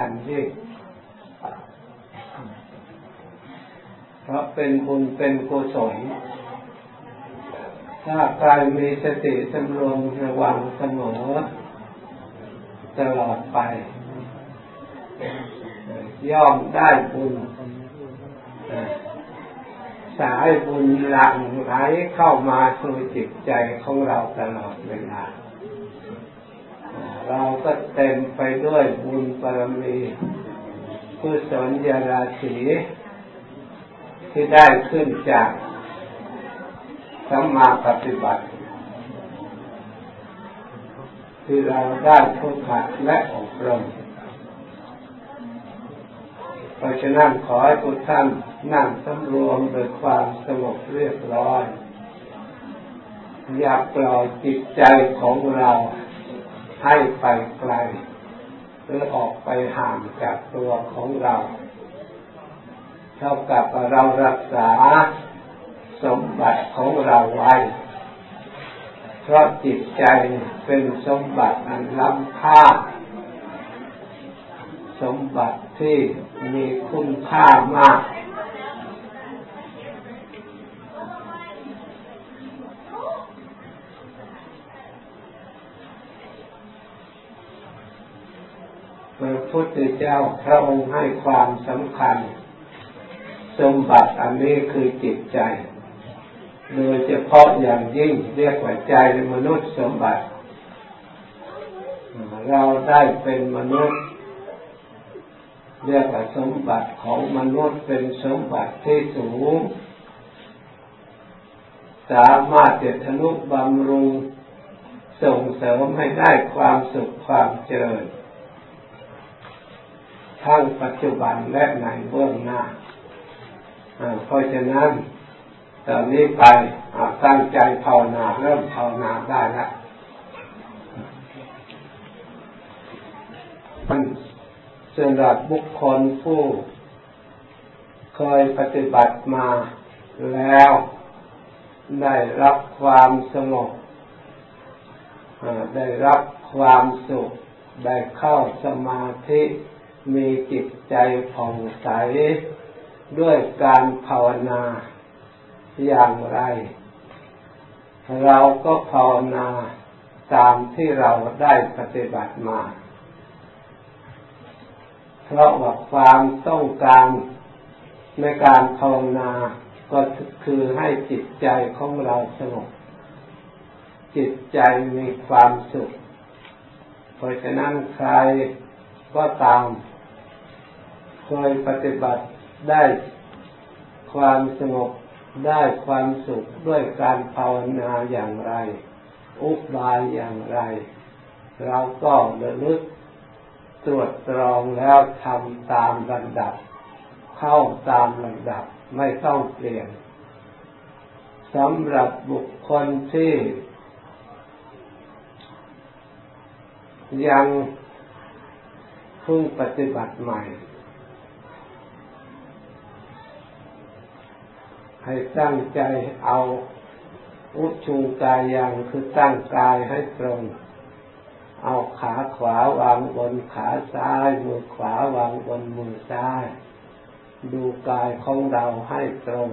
คัญยิ่งเพราะเป็นบุญเป็นกุศลถ้ากายมีสติสำรวมระวังเสมอตลอดไป ย่อมได้บุญสายบุญหลั่งไหลเข้ามาสู่จิตใจของเราตลอดเวลา เราก็เต็มไปด้วยบุญปรมีกุศลยาราศีที่ได้ขึ้นจากสัมมาปฏิบัติ ที่เราได้ทุกขัดและอบรมเพราะฉะนั้นขอให้ทุกท่านนั่งสำรวมโดยความสงบเรียบร้อย อย่าปล่อยจิตใจของเรา ให้ไปไกลหรือออกไปห่างจากตัวของเรา เท่ากับเรารักษาสมบัติของเราไว้ เพราะจิตใจเป็นสมบัติอันล้ำค่า สมบัติที่มีคุณค่ามาก พุทธเจ้าพระองค์ให้ความสำคัญ สมบัติอันนี้คือจิตใจ โดยเฉพาะอย่างยิ่งเรียกว่าใจมนุษย์สมบัติ เราได้เป็นมนุษย์ เรียกว่าสมบัติของมนุษย์เป็นสมบัติที่สูง สามารถจะทนุบำรุงส่งเสริมให้ได้ความสุขความเจริญ ทั้งปัจจุบันและในเบื้องหน้าเพราะฉะนั้นตอนนี้ไปตั้งใจภาวนาเริ่มภาวนาได้แล้วมันสำหรับบุคคลผู้เคยปฏิบัติมาแล้วได้รับความสงบได้รับความสุข ได้เข้าสมาธิ มีจิตใจผ่องใสด้วยการภาวนาอย่างไร เราก็ภาวนาตามที่เราได้ปฏิบัติมา เพราะว่าความต้องการในการภาวนาก็คือให้จิตใจของเราสงบ จิตใจมีความสุข เพราะฉะนั้นใคร ก็ตามเคยปฏิบัติได้ความสงบได้ความสุขด้วยการภาวนาอย่างไร อุบายอย่างไร เราก็ระลึกตรวจตรองแล้วทำตามลำดับ เข้าตามลำดับไม่ต้องเปลี่ยนสำหรับบุคคลที่ ยัง เพิ่งปฏิบัติใหม่ ให้ตั้งใจเอาอุชูกายยังคือตั้งกายให้ตรง เอาขาขวาวางบนขาซ้าย มือขวาวางบนมือซ้าย ดูกายของเราให้ตรง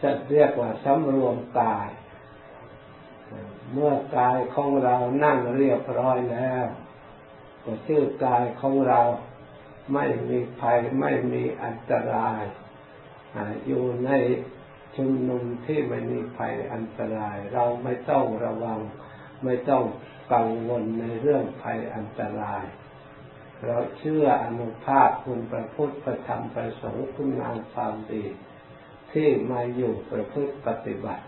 จะเรียกว่าสำรวมกาย เมื่อกายของเรานั่งเรียบร้อยแล้ว ก็ชื่อกายของเราไม่มีภัยไม่มีอันตรายอยู่ในชุมนุมที่ไม่มีภัยอันตราย เราไม่ต้องระวัง ไม่ต้องกังวลในเรื่องภัยอันตราย เราเชื่ออนุภาพคุณประพุทธประธรรมประสงค์คุณงามความดี ที่มาอยู่ประพฤติปฏิบัติ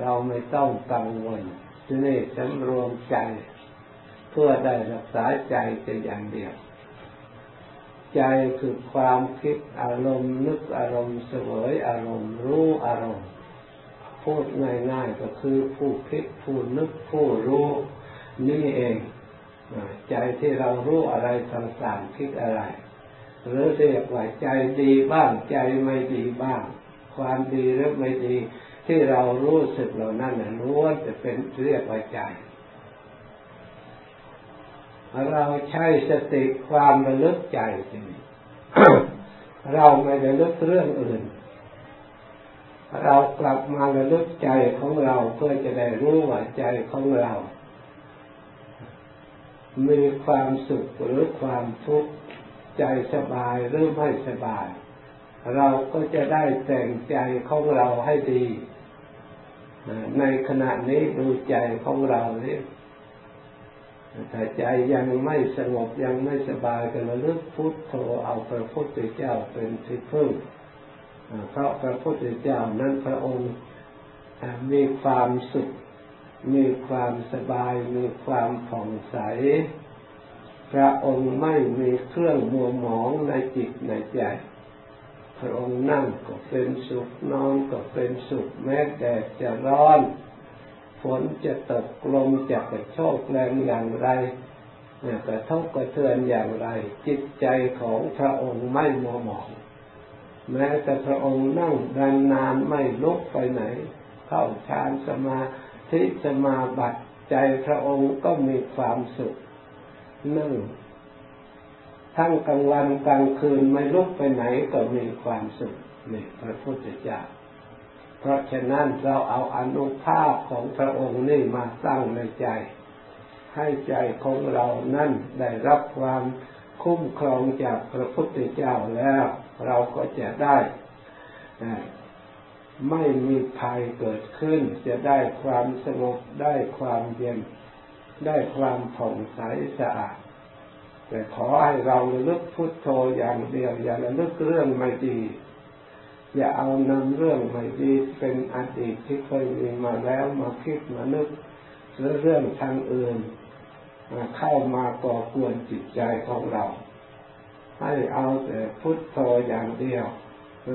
เราไม่ต้องกังวลที่นี่สำรวมใจ เพื่อได้รักษาใจจะอย่างเดียว ใจคือความคิดอารมณ์นึกอารมณ์เสวยอารมณ์รู้อารมณ์ พูดง่ายๆก็คือผู้คิดผู้นึกผู้รู้ นี่เองใจที่เรารู้อะไรต่างๆคิดอะไร หรือเรียกว่าใจดีบ้างใจไม่ดีบ้าง ความดีหรือไม่ดีที่เรารู้สึกเหล่านั้นล้วนจะเป็นเรียกว่าใจ เราใช้สติความระลึกใจสิเราไม่ระลึกเรื่องอื่น เรากลับมาระลึกใจของเราเพื่อจะได้รู้ว่าใจของเรา มีความสุขหรือความทุกข์ใจสบายหรือไม่สบาย เราก็จะได้แต่งใจของเราให้ดี ในขณะนี้ดูใจของเราเนี่ย ถ้าใจยังไม่สงบยังไม่สบายก็ระลึกพุทโธเอาพระพุทธเจ้าเป็นที่พึ่งเพราะพระพุทธเจ้านั้นพระองค์มีความสุข มีความสบาย มีความผ่องใส พระองค์ไม่มีเครื่องมัวหมองในจิตในใจ พระองค์นั่งก็เป็นสุขนอนก็เป็นสุขแม้แดดจะร้อน ฝนจะตกลมจะกระโชกแรงอย่างไรกระทบกระเทือนอย่างไร จิตใจของพระองค์ไม่มัวหมอง แม้แต่พระองค์นั่งดานนานไม่ลุกไปไหน เข้าฌานสมาธิสมาบัติใจพระองค์ก็มีความสุขนั่งทั้งกลางวันกลางคืนไม่ลุกไปไหนก็มีความสุขนี่พระพุทธเจ้า เพราะฉะนั้นเราเอาอนุภาพของพระองค์นี่มาตั้งในใจ ให้ใจของเรานั่นได้รับความคุ้มครองจากพระพุทธเจ้าแล้ว เราก็จะได้ไม่มีภัยเกิดขึ้น จะได้ความสงบได้ความเย็น ได้ความผ่องใสสะอาด แต่ขอให้เราระลึกพุทโธอย่างเดียวอย่าระลึกเรื่องไม่ดี อย่าเอานำเรื่องไม่ดีเป็นอดีตที่เคยมีมาแล้วมาคิดมานึกหรือเรื่องทางอื่นเข้ามาก่อกวนจิตใจของเรา ให้เอาแต่พุทโธอย่างเดียว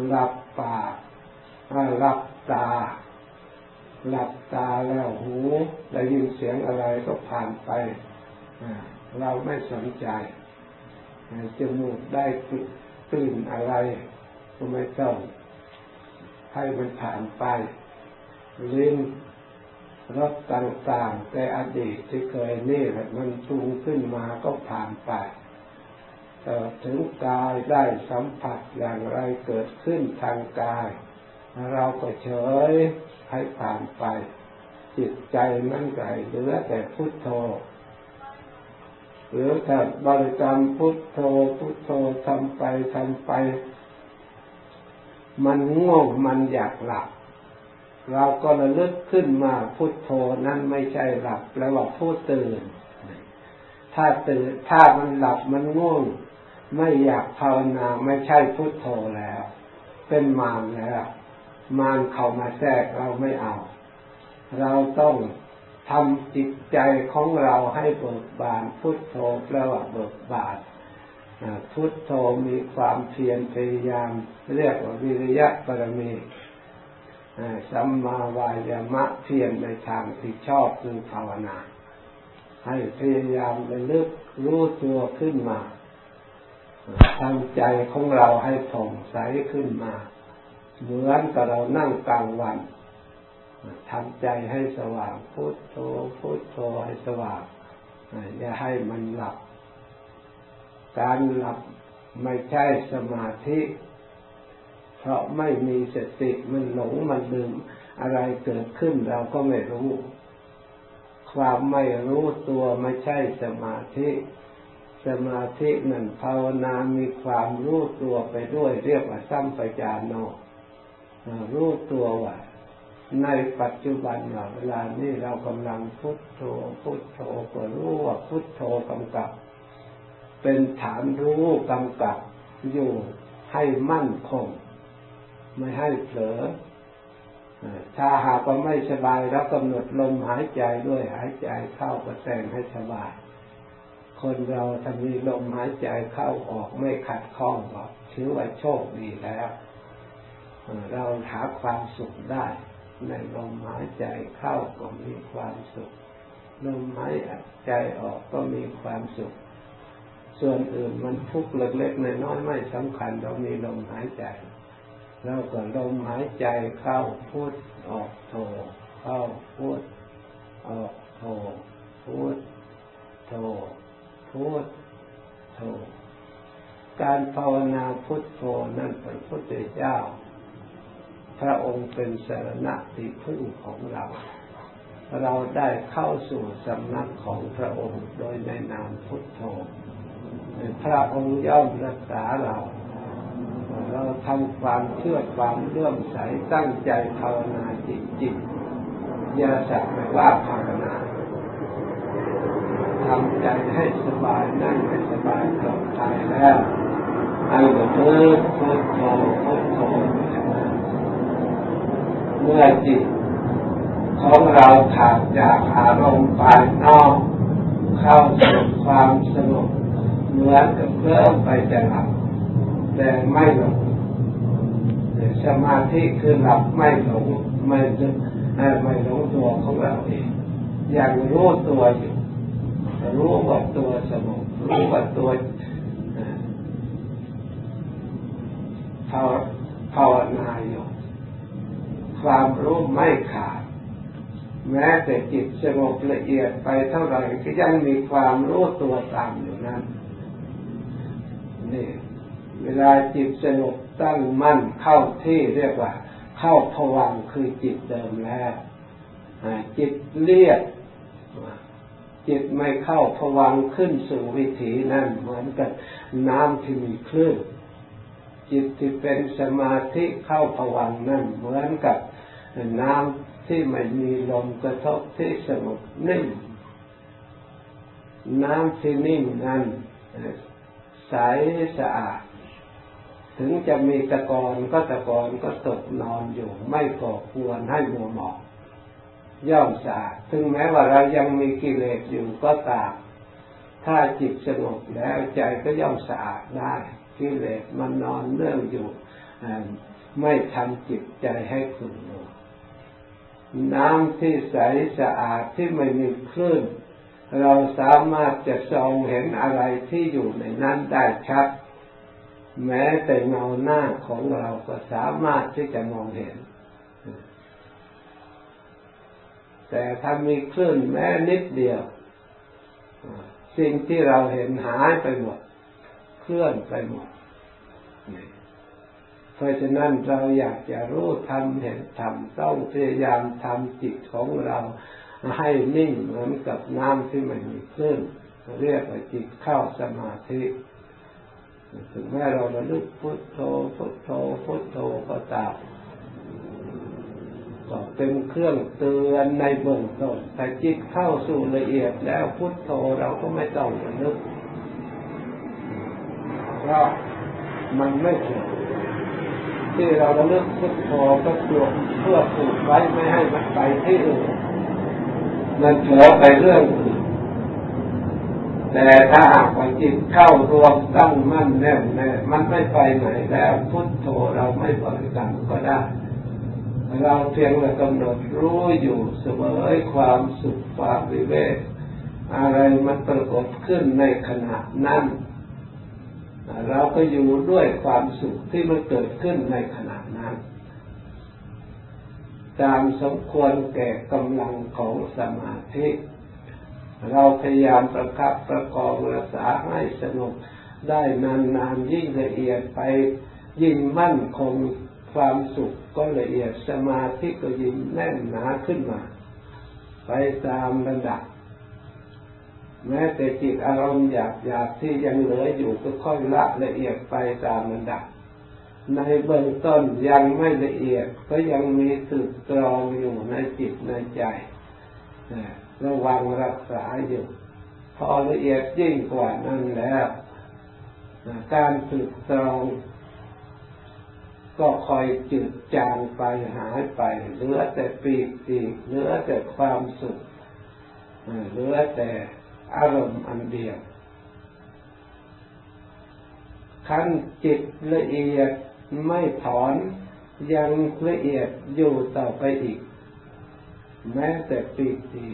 หลับปากหลับตา หลับตาแล้วหูได้ยินเสียงอะไรก็ผ่านไปเราไม่สนใจจมูกได้กลิ่นอะไรก็ไม่ต้อง ให้มันผ่านไปลิ้นรสต่างๆ แต่อดีตที่เคยนี่แหละมันปรุงขึ้นมาก็ผ่านไปแต่ถึงกายได้สัมผัสอย่างไรเกิดขึ้นทางกาย เราก็เฉยให้ผ่านไป จิตใจนั่นไก่เหลือแต่พุทโธหรือแต่บริกรรมพุทโธพุทโธทำไปทำไป มันง่วงมันอยากหลับ เราก็ระลึกขึ้นมาพุทโธนั้นไม่ใช่หลับแปลว่าผู้ตื่น ถ้าตื่นถ้ามันหลับมันง่วง ไม่อยากภาวนาไม่ใช่พุทโธแล้ว เป็นมารแล้ว มารเข้ามาแทรกเราไม่เอา เราต้องทำจิตใจของเราให้เบิกบานพุทโธแปลว่าเบิกบาน พุทโธมีความเพียรพยายาม เรียกว่าวิริยะปรมีสัมมาวายามะเพียรในทางที่ชอบคือภาวนา ให้พยายามระลึกรู้ตัวขึ้นมาทำใจของเราให้ผ่องใสขึ้นมา เหมือนกับเรานั่งกลางวันทำใจให้สว่างพุทโธพุทโธให้สว่างอย่าให้มันหลับ การหลับไม่ใช่สมาธิ เพราะไม่มีสติมันหลงมันลืมอะไรเกิดขึ้นเราก็ไม่รู้ ความไม่รู้ตัวไม่ใช่สมาธิ สมาธินั่นภาวนามีความรู้ตัวไปด้วยเรียกว่าสัมปจานโนรู้ตัวว่าในปัจจุบันเวลานี้เรากำลังพุทโธพุทโธก็รู้ว่าพุทโธกำกับ เป็นฐานรู้กำกับอยู่ให้มั่นคง ไม่ให้เผลอถ้าหากว่าไม่สบายแล้วกำหนดลมหายใจด้วยหายใจเข้ากระแสงให้สบาย คนเราถ้ามีลมหายใจเข้าออกไม่ขัดข้องก็ถือว่าโชคดีแล้วเราหาความสุขได้ ในลมหายใจเข้าก็มีความสุข ลมหายใจออกก็มีความสุข ส่วนอื่นมันทุกข์เล็กๆน้อยๆไม่สำคัญเรามีลมหายใจเราก็ลมหายใจเข้าพูดออกโทเข้าพูดออกโทพูดโทพุทโธการภาวนาพุทโธนั่นพระพุทธเจ้า พระองค์เป็นสารณะที่พึ่งของเรา เราได้เข้าสู่สำนักของพระองค์โดยในนามพุทโธ พระองค์ย่อมรักษาเรา เราทำความเชื่อความเลื่อมใสตั้งใจภาวนาจิตจิตอย่าสักแต่ว่าภาวนาทำใจให้สบายนั่งให้สบายปลอดภัยแล้วให้ระลึกพุทโธพุทโธเมื่อจิตของเราขาดจากอารมณ์ภายนอก เข้าสู่ความสงบ เหมือนกับเริ่มไปจะหลับแต่ไม่หลงสมาธิคือหลับไม่หลงไม่ไม่หลงตัวของเราเองอยังรู้ตัวอยู่รู้ว่าตัวสงบรู้ว่าตัวภาวนาอยู่ความรู้ไม่ขาด แม้แต่จิตสงบละเอียดไปเท่าไหร่ก็ยังมีความรู้ตัวตามอยู่นั้น นี่เวลาจิตสงบตั้งมั่นเข้าที่เรียกว่า เข้าผวังคือจิตเดิมแล้วจิตเรียกจิตไม่เข้าผวังขึ้นสู่วิถีนั่นเหมือนกับน้ำที่มีคลื่นจิตที่เป็นสมาธิเข้าผวังนั่นเหมือนกับน้ำที่ไม่มีลมกระทบที่สงบนิ่งน้ำที่นิ่งนั้น ใสสะอาด ถึงจะมีตะกอนก็ตะกอนก็ตกนอนอยู่ ไม่ก่อควรให้มัวหมองย่อมสะอาด ถึงแม้ว่าเรายังมีกิเลสอยู่ก็ตาม ถ้าจิตสงบแล้วใจก็ย่อมสะอาดได้ กิเลสมันนอนเรื่องอยู่ ไม่ทำจิตใจให้ขุ่นมัวน้ำที่ใสสะอาดที่ไม่มีคลื่น เราสามารถจะส่องเห็นอะไรที่อยู่ในนั้นได้ชัด แม้แต่เงาหน้าของเราก็สามารถที่จะมองเห็น แต่ถ้ามีคลื่นแม้นิดเดียว สิ่งที่เราเห็นหายไปหมด เคลื่อนไปหมด เพราะฉะนั้นเราอยากจะรู้ทำเห็นทำต้องพยายามทำจิตของเรา ให้นิ่งเหมือนกับน้ำที่ไม่มีคลื่นเรียกว่าจิตเข้าสมาธิถึงแม้เราระลึกพุทโธพุทโธพุทโธก็ตามก็เป็นเครื่องเตือนในเบื้องต้นแต่จิตเข้าสู่ละเอียดแล้วพุทโธเราก็ไม่ต้องระลึกเพราะมันไม่ถูกที่เราระลึกพุทโธก็เพื่อเพื่อผูกไว้ไม่ให้มันไปที่อื่น มันเผลอไปเรื่องอื่นแต่ถ้าหากว่าจิตเข้ารวมตั้งมั่นแน่วแน่มันไม่ไปไหนแล้วพุทโธเราไม่บริกรรมก็ได้ เราเพียงแต่กำหนดรู้อยู่เสมอความสุขความวิเวกอะไรมันปรากฏขึ้นในขณะนั้นเราก็อยู่ด้วยความสุขที่มันเกิดขึ้นในขณะนั้น ตามสมควรแก่กำลังของสมาธิ เราพยายามประคับประคองรักษาให้สงบได้นานๆยิ่งละเอียดไปยิ่งมั่นคงความสุขก็ละเอียดสมาธิก็ยิ่งแน่นหนาขึ้นมา ไปตามระดับ แม้แต่จิตอารมณ์หยาบหยาบที่ยังเหลืออยู่ก็ค่อยละละเอียดไปตามระดับ ในเบื้องต้นยังไม่ละเอียด ก็ยังมีสึกตรองอยู่ในจิตในใจระวังรักษาอยู่ พอละเอียดยิ่งกว่านั้นแล้วการสึกตรองก็คอยจืดจางไปหายไป เหลือแต่ปีกปีกเหลือแต่ความสุขเหลือแต่อารมณ์อันเดียวขั้นจิตละเอียด ไม่ถอนยังละเอียดอยู่ต่อไปอีก แม้แต่ปีติ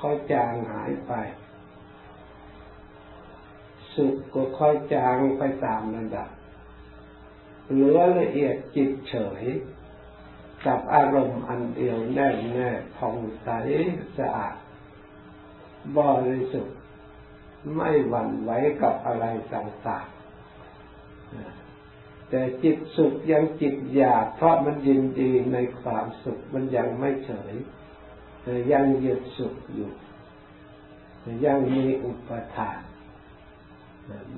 ค่อยจางหายไป สุขก็ค่อยจางไปตามระดับเหลือละเอียดจิตเฉย กับอารมณ์อันเดียวแน่แน่ผ่องใสสะอาดบริสุทธิ์ไม่หวั่นไหวกับอะไรต่างๆ แต่จิตสุขยังจิตอยาก เพราะมันยินดีในความสุขมันยังไม่เฉยยังยึดสุขอยู่ ยังมีอุปทาน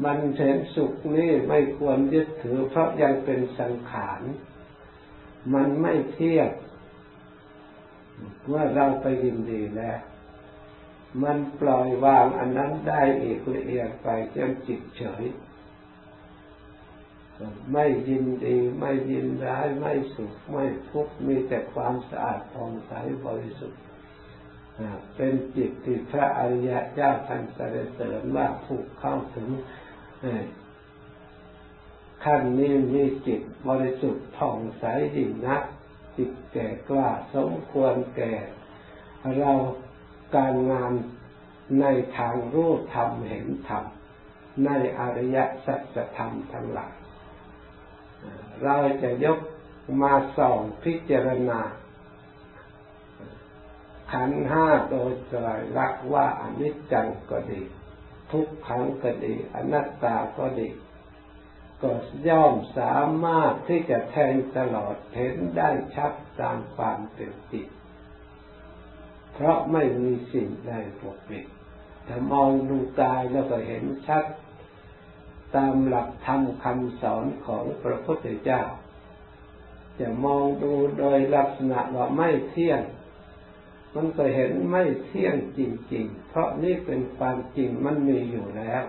มันเห็นสุขนี่ไม่ควรยึดถือ เพราะยังเป็นสังขารมันไม่เที่ยงเมื่อเราไปยินดีแล้ว มันปล่อยวางอันนั้นได้อีกละเอียดไปจนจิตเฉย ไม่ยินดีไม่ยินร้ายไม่สุขไม่ทุกข์มีแต่ความสะอาดผ่องใสบริสุทธิ์เป็นจิตที่พระอริยะเจ้าท่านสรรเสริญว่าผูกเข้าถึงขั้นนี้มีจิตบริสุทธิ์ผ่องใสยิ่งนักจิตแก่กล้าสมควรแก่ เราการงานในทางรู้ธรรมเห็นธรรมในอริยสัจธรรมทั้งหลาย เราจะยกมาส่องพิจารณา ขันห้าโดยสลายรักว่าอนิจจังก็ดี ทุกขังก็ดี อนัตตาก็ดี ก็ย่อมสามารถที่จะแทงตลอดเห็นได้ชัดตามความเป็นจริงเพราะไม่มีสิ่งใดปกปิดถ้ามองดูกายแล้วก็เห็นชัด ตามหลักธรรมคำสอนของพระพุทธเจ้า จะมองดูโดยลักษณะว่าไม่เที่ยง มันก็เห็นไม่เที่ยงจริง ๆ เพราะนี่เป็นความจริงมันมีอยู่แล้ว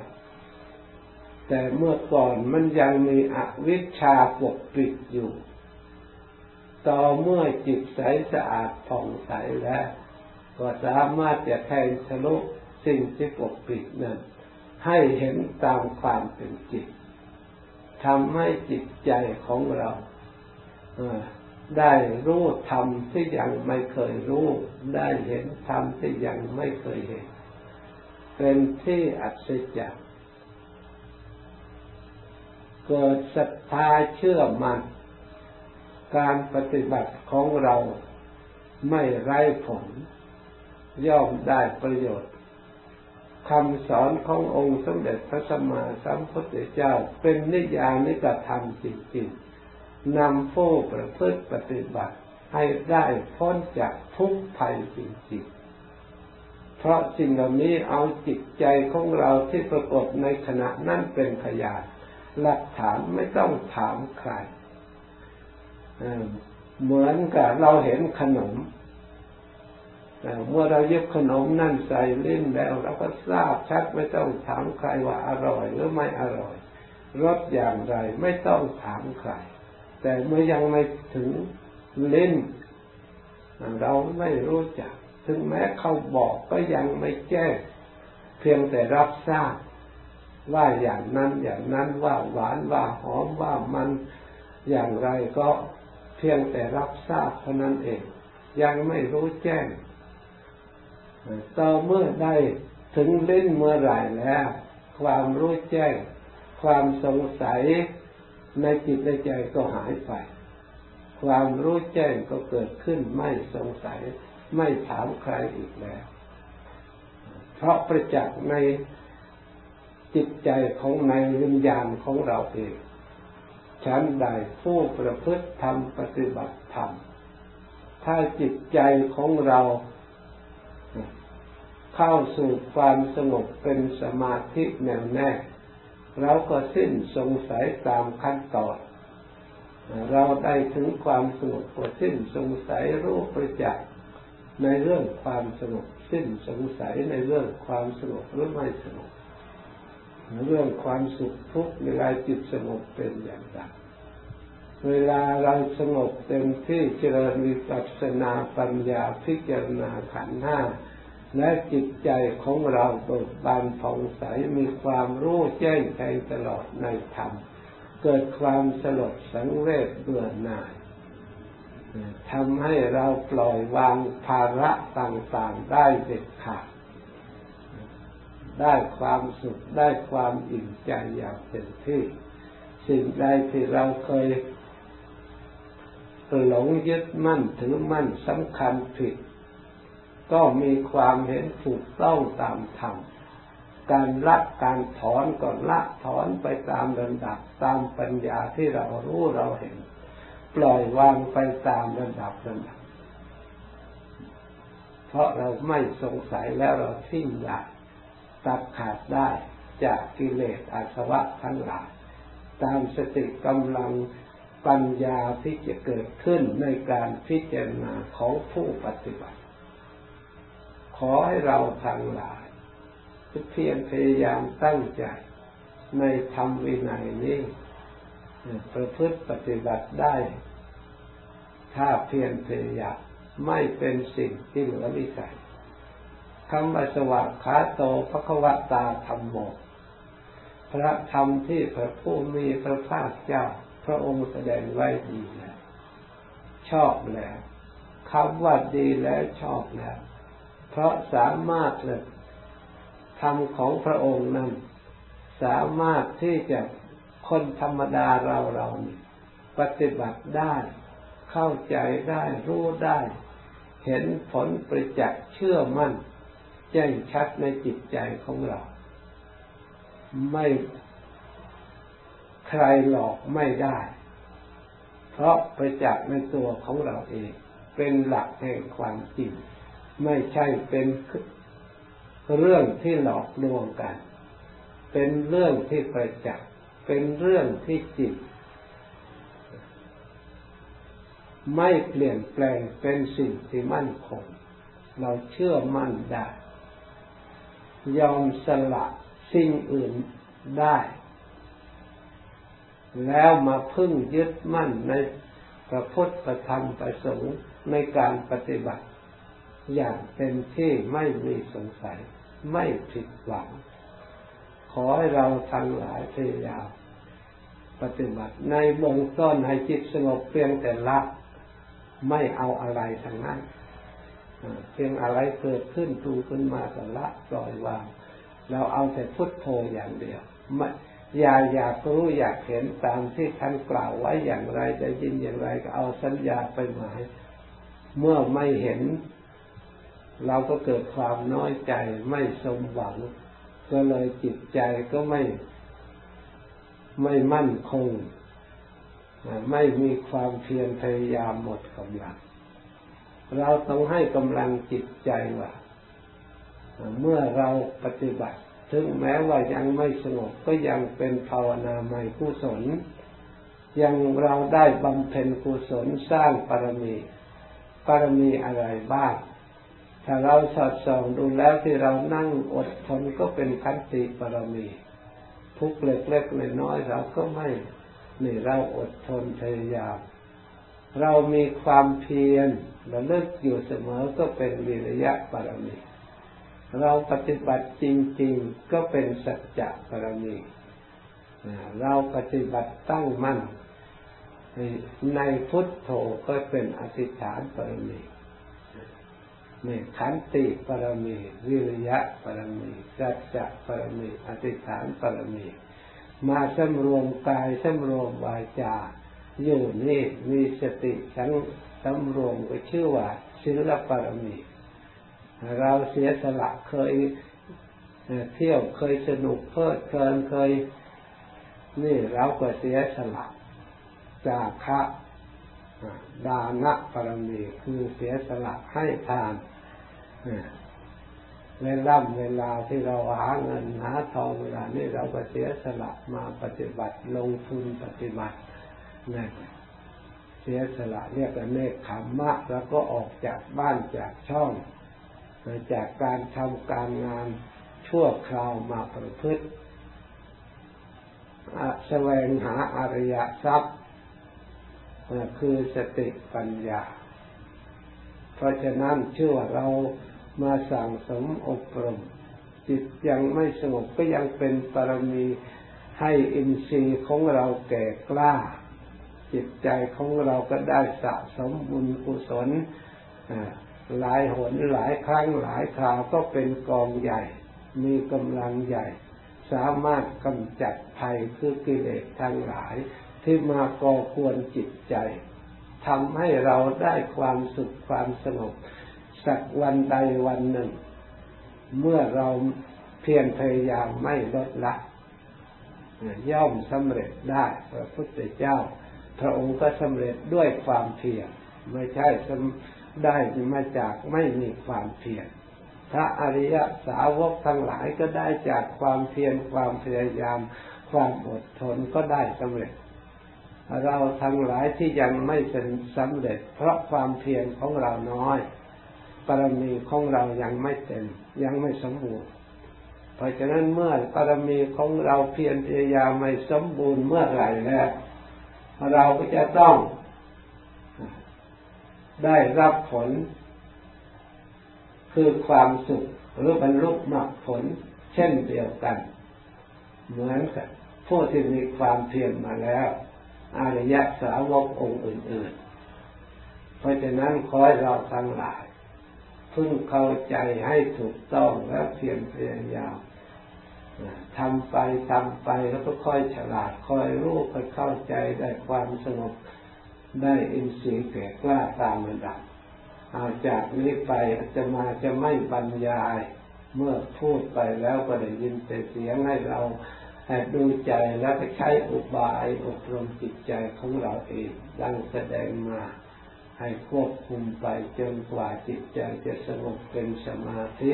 แต่เมื่อก่อนมันยังมีอวิชชาปกปิดอยู่ ต่อเมื่อจิตใสสะอาดผ่องใสแล้ว ก็สามารถจะแทงทะลุสิ่งที่ปกปิดนั้น ให้เห็นตามความเป็นจิตทำให้จิตใจของเราได้รู้ธรรมที่ยังไม่เคยรู้ ได้เห็นธรรมที่ยังไม่เคยเห็น เป็นที่อัศจรรย์เกิดศรัทธาเชื่อมัน่นการปฏิบัติของเราไม่ไร้ผล ย่อมได้ประโยชน์ คำสอนขององค์สมเด็จพระสัมมาสัมพุทธเจ้า เป็นนิยานิกธรรมจริงๆนำผู้ประพฤติปฏิบัติ ให้ได้พ้นจากทุกภัยจริงๆ เพราะสิ่งเหล่านี้เอาจิตใจของเราที่ปรากฏในขณะนั้นเป็นพยานหลักฐานไม่ต้องถามใครเหมือนกับเราเห็นขนม เมื่อเรายึดขนมนั่นใส่ลิ้นแล้ว เราก็ทราบชัดไม่ต้องถามใครว่าอร่อยหรือไม่อร่อยรสอย่างไรไม่ต้องถามใคร แต่เมื่อยังไม่ถึงเล่นเราไม่รู้จัก ถึงแม้เขาบอกก็ยังไม่แจ้งเพียงแต่รับทราบว่าอย่างนั้นอย่างนั้นว่าหวานว่าหอมว่ามันอย่างไรก็เพียงแต่รับทราบเท่านั้นเอง ยังไม่รู้แจ้ง ต่อเมื่อได้ถึงเล่นเมื่อไหร่แล้ว ความรู้แจ้ง ความสงสัยในจิตในใจก็หายไป ความรู้แจ้งก็เกิดขึ้นไม่สงสัย ไม่ถามใครอีกแล้ว เพราะประจักษ์ในจิตใจของในวิญญาณของเราเองฉันใดผู้ประพฤติธรรมปฏิบัติธรรม ถ้าจิตใจของเรา เข้าสู่ความสงบเป็นสมาธิแน่วแน่เราก็สิ้นสงสัยตามขั้นตอน เราได้ถึงความสงบก็สิ้นสงสัยรู้ประจักษ์ในเรื่องความสงบสิ้นสงสัยในเรื่องความสงบหรือไม่สงบเรื่องความสุขทุกข์เวลาจิตสงบเป็นอย่างไรเวลาเราสงบเต็มที่เจริญวิปัสสนาปัญญาพิจารณาขันธ์ห้า และจิตใจของเราเบิกบานผ่องใสมีความรู้แจ้งแทงตลอดในธรรม เกิดความสลดสังเวชเบื่อหน่ายทำให้เราปล่อยวางภาระต่างๆได้เด็ดขาดได้ความสุขได้ความอิ่มใจอย่างเต็มที่ สิ่งใดที่เราเคยหลงยึดมั่นถือมั่นสำคัญผิด ก็มีความเห็นถูกต้องตามธรรม การละการถอนก็ละถอนไปตามระดับตามปัญญาที่เรารู้เราเห็น ปล่อยวางไปตามระดับระดับ เพราะเราไม่สงสัยแล้วเราทิ้งได้ตัดขาดได้จากกิเลสอาสวะทั้งหลายตามสติกำลังปัญญาที่จะเกิดขึ้นในการพิจารณาของผู้ปฏิบัติ ขอให้เราทั้งหลายเพียรพยายามตั้งใจ ในธรรมวินัยนี้ประพฤติปฏิบัติได้ ถ้าเพียรพยายามไม่เป็นสิ่งที่เหลือวิสัยคำว่าสวากขาโตพระควตาธรรมโมพระธรรมที่พระผู้มีพระภาคเจ้า พระองค์แสดงไว้ดีแล้วชอบแล้วคำว่าดีแล้วชอบแล้ว เพราะสามารถเลยธรรมของพระองค์นั้น สามารถที่จะคนธรรมดาเราเราปฏิบัติได้ เข้าใจได้รู้ได้ เห็นผลประจักษ์เชื่อมั่น แจ้งชัดในจิตใจของเรา ไม่ใครหลอกไม่ได้ เพราะประจักษ์ในตัวของเราเอง เป็นหลักแห่งความจริง ไม่ใช่เป็นเรื่องที่หลอกลวงกัน เป็นเรื่องที่ประจักษ์ เป็นเรื่องที่จิต ไม่เปลี่ยนแปลงเป็นสิ่งที่มั่นคง เราเชื่อมั่นได้ ยอมสละสิ่งอื่นได้ แล้วมาพึ่งยึดมั่นในพระพุทธธรรมประสงค์ในการปฏิบัติ อย่างเต็มที่ไม่มีสงสัย ไม่ผิดหวัง ขอให้เราทั้งหลายพยายามปฏิบัติ ในเบื้องต้นให้จิตสงบเพียงแต่ละไม่เอาอะไรทั้งนั้นเพียงอะไรเกิดขึ้นดูขึ้นมาก็ละปล่อยวาง เราเอาแต่พุทโธอย่างเดียวไม่อย่าอยากรู้อยากเห็นตามที่ท่านกล่าวไว้อย่างไรจะยินอย่างไรก็เอาสัญญาไปหมาย เมื่อไม่เห็น เราก็เกิดความน้อยใจไม่สมหวัง ก็เลยจิตใจก็ไม่ไม่มั่นคง ไม่มีความเพียรพยายามหมดกำลัง เราต้องให้กำลังจิตใจว่าเมื่อเราปฏิบัติ ถึงแม้ว่ายังไม่สงบก็ยังเป็นภาวนาใหม่กุศล ยังเราได้บำเพ็ญกุศลสร้างปรมีปรมีอะไรบ้าง ถ้าเราสอดส่องดูแล้วที่เรานั่งอดทนก็เป็นคันติปรมี ทุกเล็กๆน้อยๆเราก็ไม่นี่เราอดทนพยายาม เรามีความเพียรระลึกอยู่เสมอก็เป็นวิริยะปรมี เราปฏิบัติจริง ๆก็เป็นสัจจะปรมี เราปฏิบัติตั้งมั่นในพุทโธก็เป็นอธิษฐานปรมี นี่ขันติปรมีวิริยะปรมีสัจจะปรมีอธิษฐานปรมีมาสำรวมกายสำรวมวาจาอยู่นี่มีสติสังสำรวมก็ชื่อว่าศิลปรมี เราเสียสละเคยเที่ยวเคยสนุกเพลิดเพลินเคย นี่เราก็เสียสละจากะ ดานะปรมีคือเสียสละให้ทานในร่ำเวลาที่เราหาเงินหาทองเวลานี้เราก็เสียสละมาปฏิบัติลงทุนปฏิบัตินั่นเสียสละเรียกว่าเนคขมมะ แล้วก็ออกจากบ้านจากช่องจากการทำการงานชั่วคราวมาประพฤติแสวงหาอริยทรัพย์ คือสติปัญญา เพราะฉะนั้นเชื่อว่าเรามาสั่งสมอบรม จิตยังไม่สงบก็ยังเป็นปรมีให้อินทรีย์ของเราแก่กล้า จิตใจของเราก็ได้สะสมบุญกุศลหลายหนหลายครั้งหลายคราวก็เป็นกองใหญ่ มีกำลังใหญ่ สามารถกำจัดภัยคือกิเลสทั้งหลาย ที่มาก่อกวนจิตใจทำให้เราได้ความสุขความสงบสักวันใดวันหนึ่ง เมื่อเราพพียรพยายามไม่ลดละ ย่อมสำเร็จได้พระพุทธเจ้า พระองค์ก็สำเร็จด้วยความเพียรไม่ใช่ได้มาจากไม่มีความเพียรพระอริยสาวกทั้งหลายก็ได้จากความเพียรความพยายาม ความอดทนก็ได้สำเร็จ เราทั้งหลายที่ยังไม่เป็นสำเร็จ เพราะความเพียรของเราน้อยปรมีของเรายังไม่เต็ม ยังไม่สมบูรณ์ เพราะฉะนั้นเมื่อปรมีของเราเพียรพยายามไม่สมบูรณ์เมื่อไหร่แล้วเราก็จะต้องได้รับผล คือความสุขหรือบรรลุมรรคผล เช่นเดียวกัน เหมือนกับผู้ที่มีความเพียรมาแล้ว อริยสาวกองค์อื่นๆ เพราะฉะนั้นขอให้เราทั้งหลายพึ่งเข้าใจให้ถูกต้องแล้วเพียรพยายามทำไปทำไปแล้วก็ค่อยฉลาดค่อยรู้ค่อยเข้าใจได้ความสงบได้อินทรีย์แก่กล้าตามระดับอาจากนี้ไปจะมาจะไม่บรรยาย เมื่อพูดไปแล้วก็ได้ยินแต่เสียงให้เรา ดูใจแล้วก็ใช้อุบายอบรมจิตใจของเราเองดังแสดงมาให้ควบคุมไปจนกว่าจิตใจจะสงบเป็นสมาธิ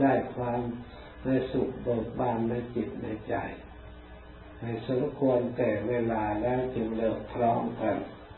ได้ความในสุขเบิกบานในจิตในใจ ให้สมควรแต่เวลาแล้วจึงเลิกพร้อมกัน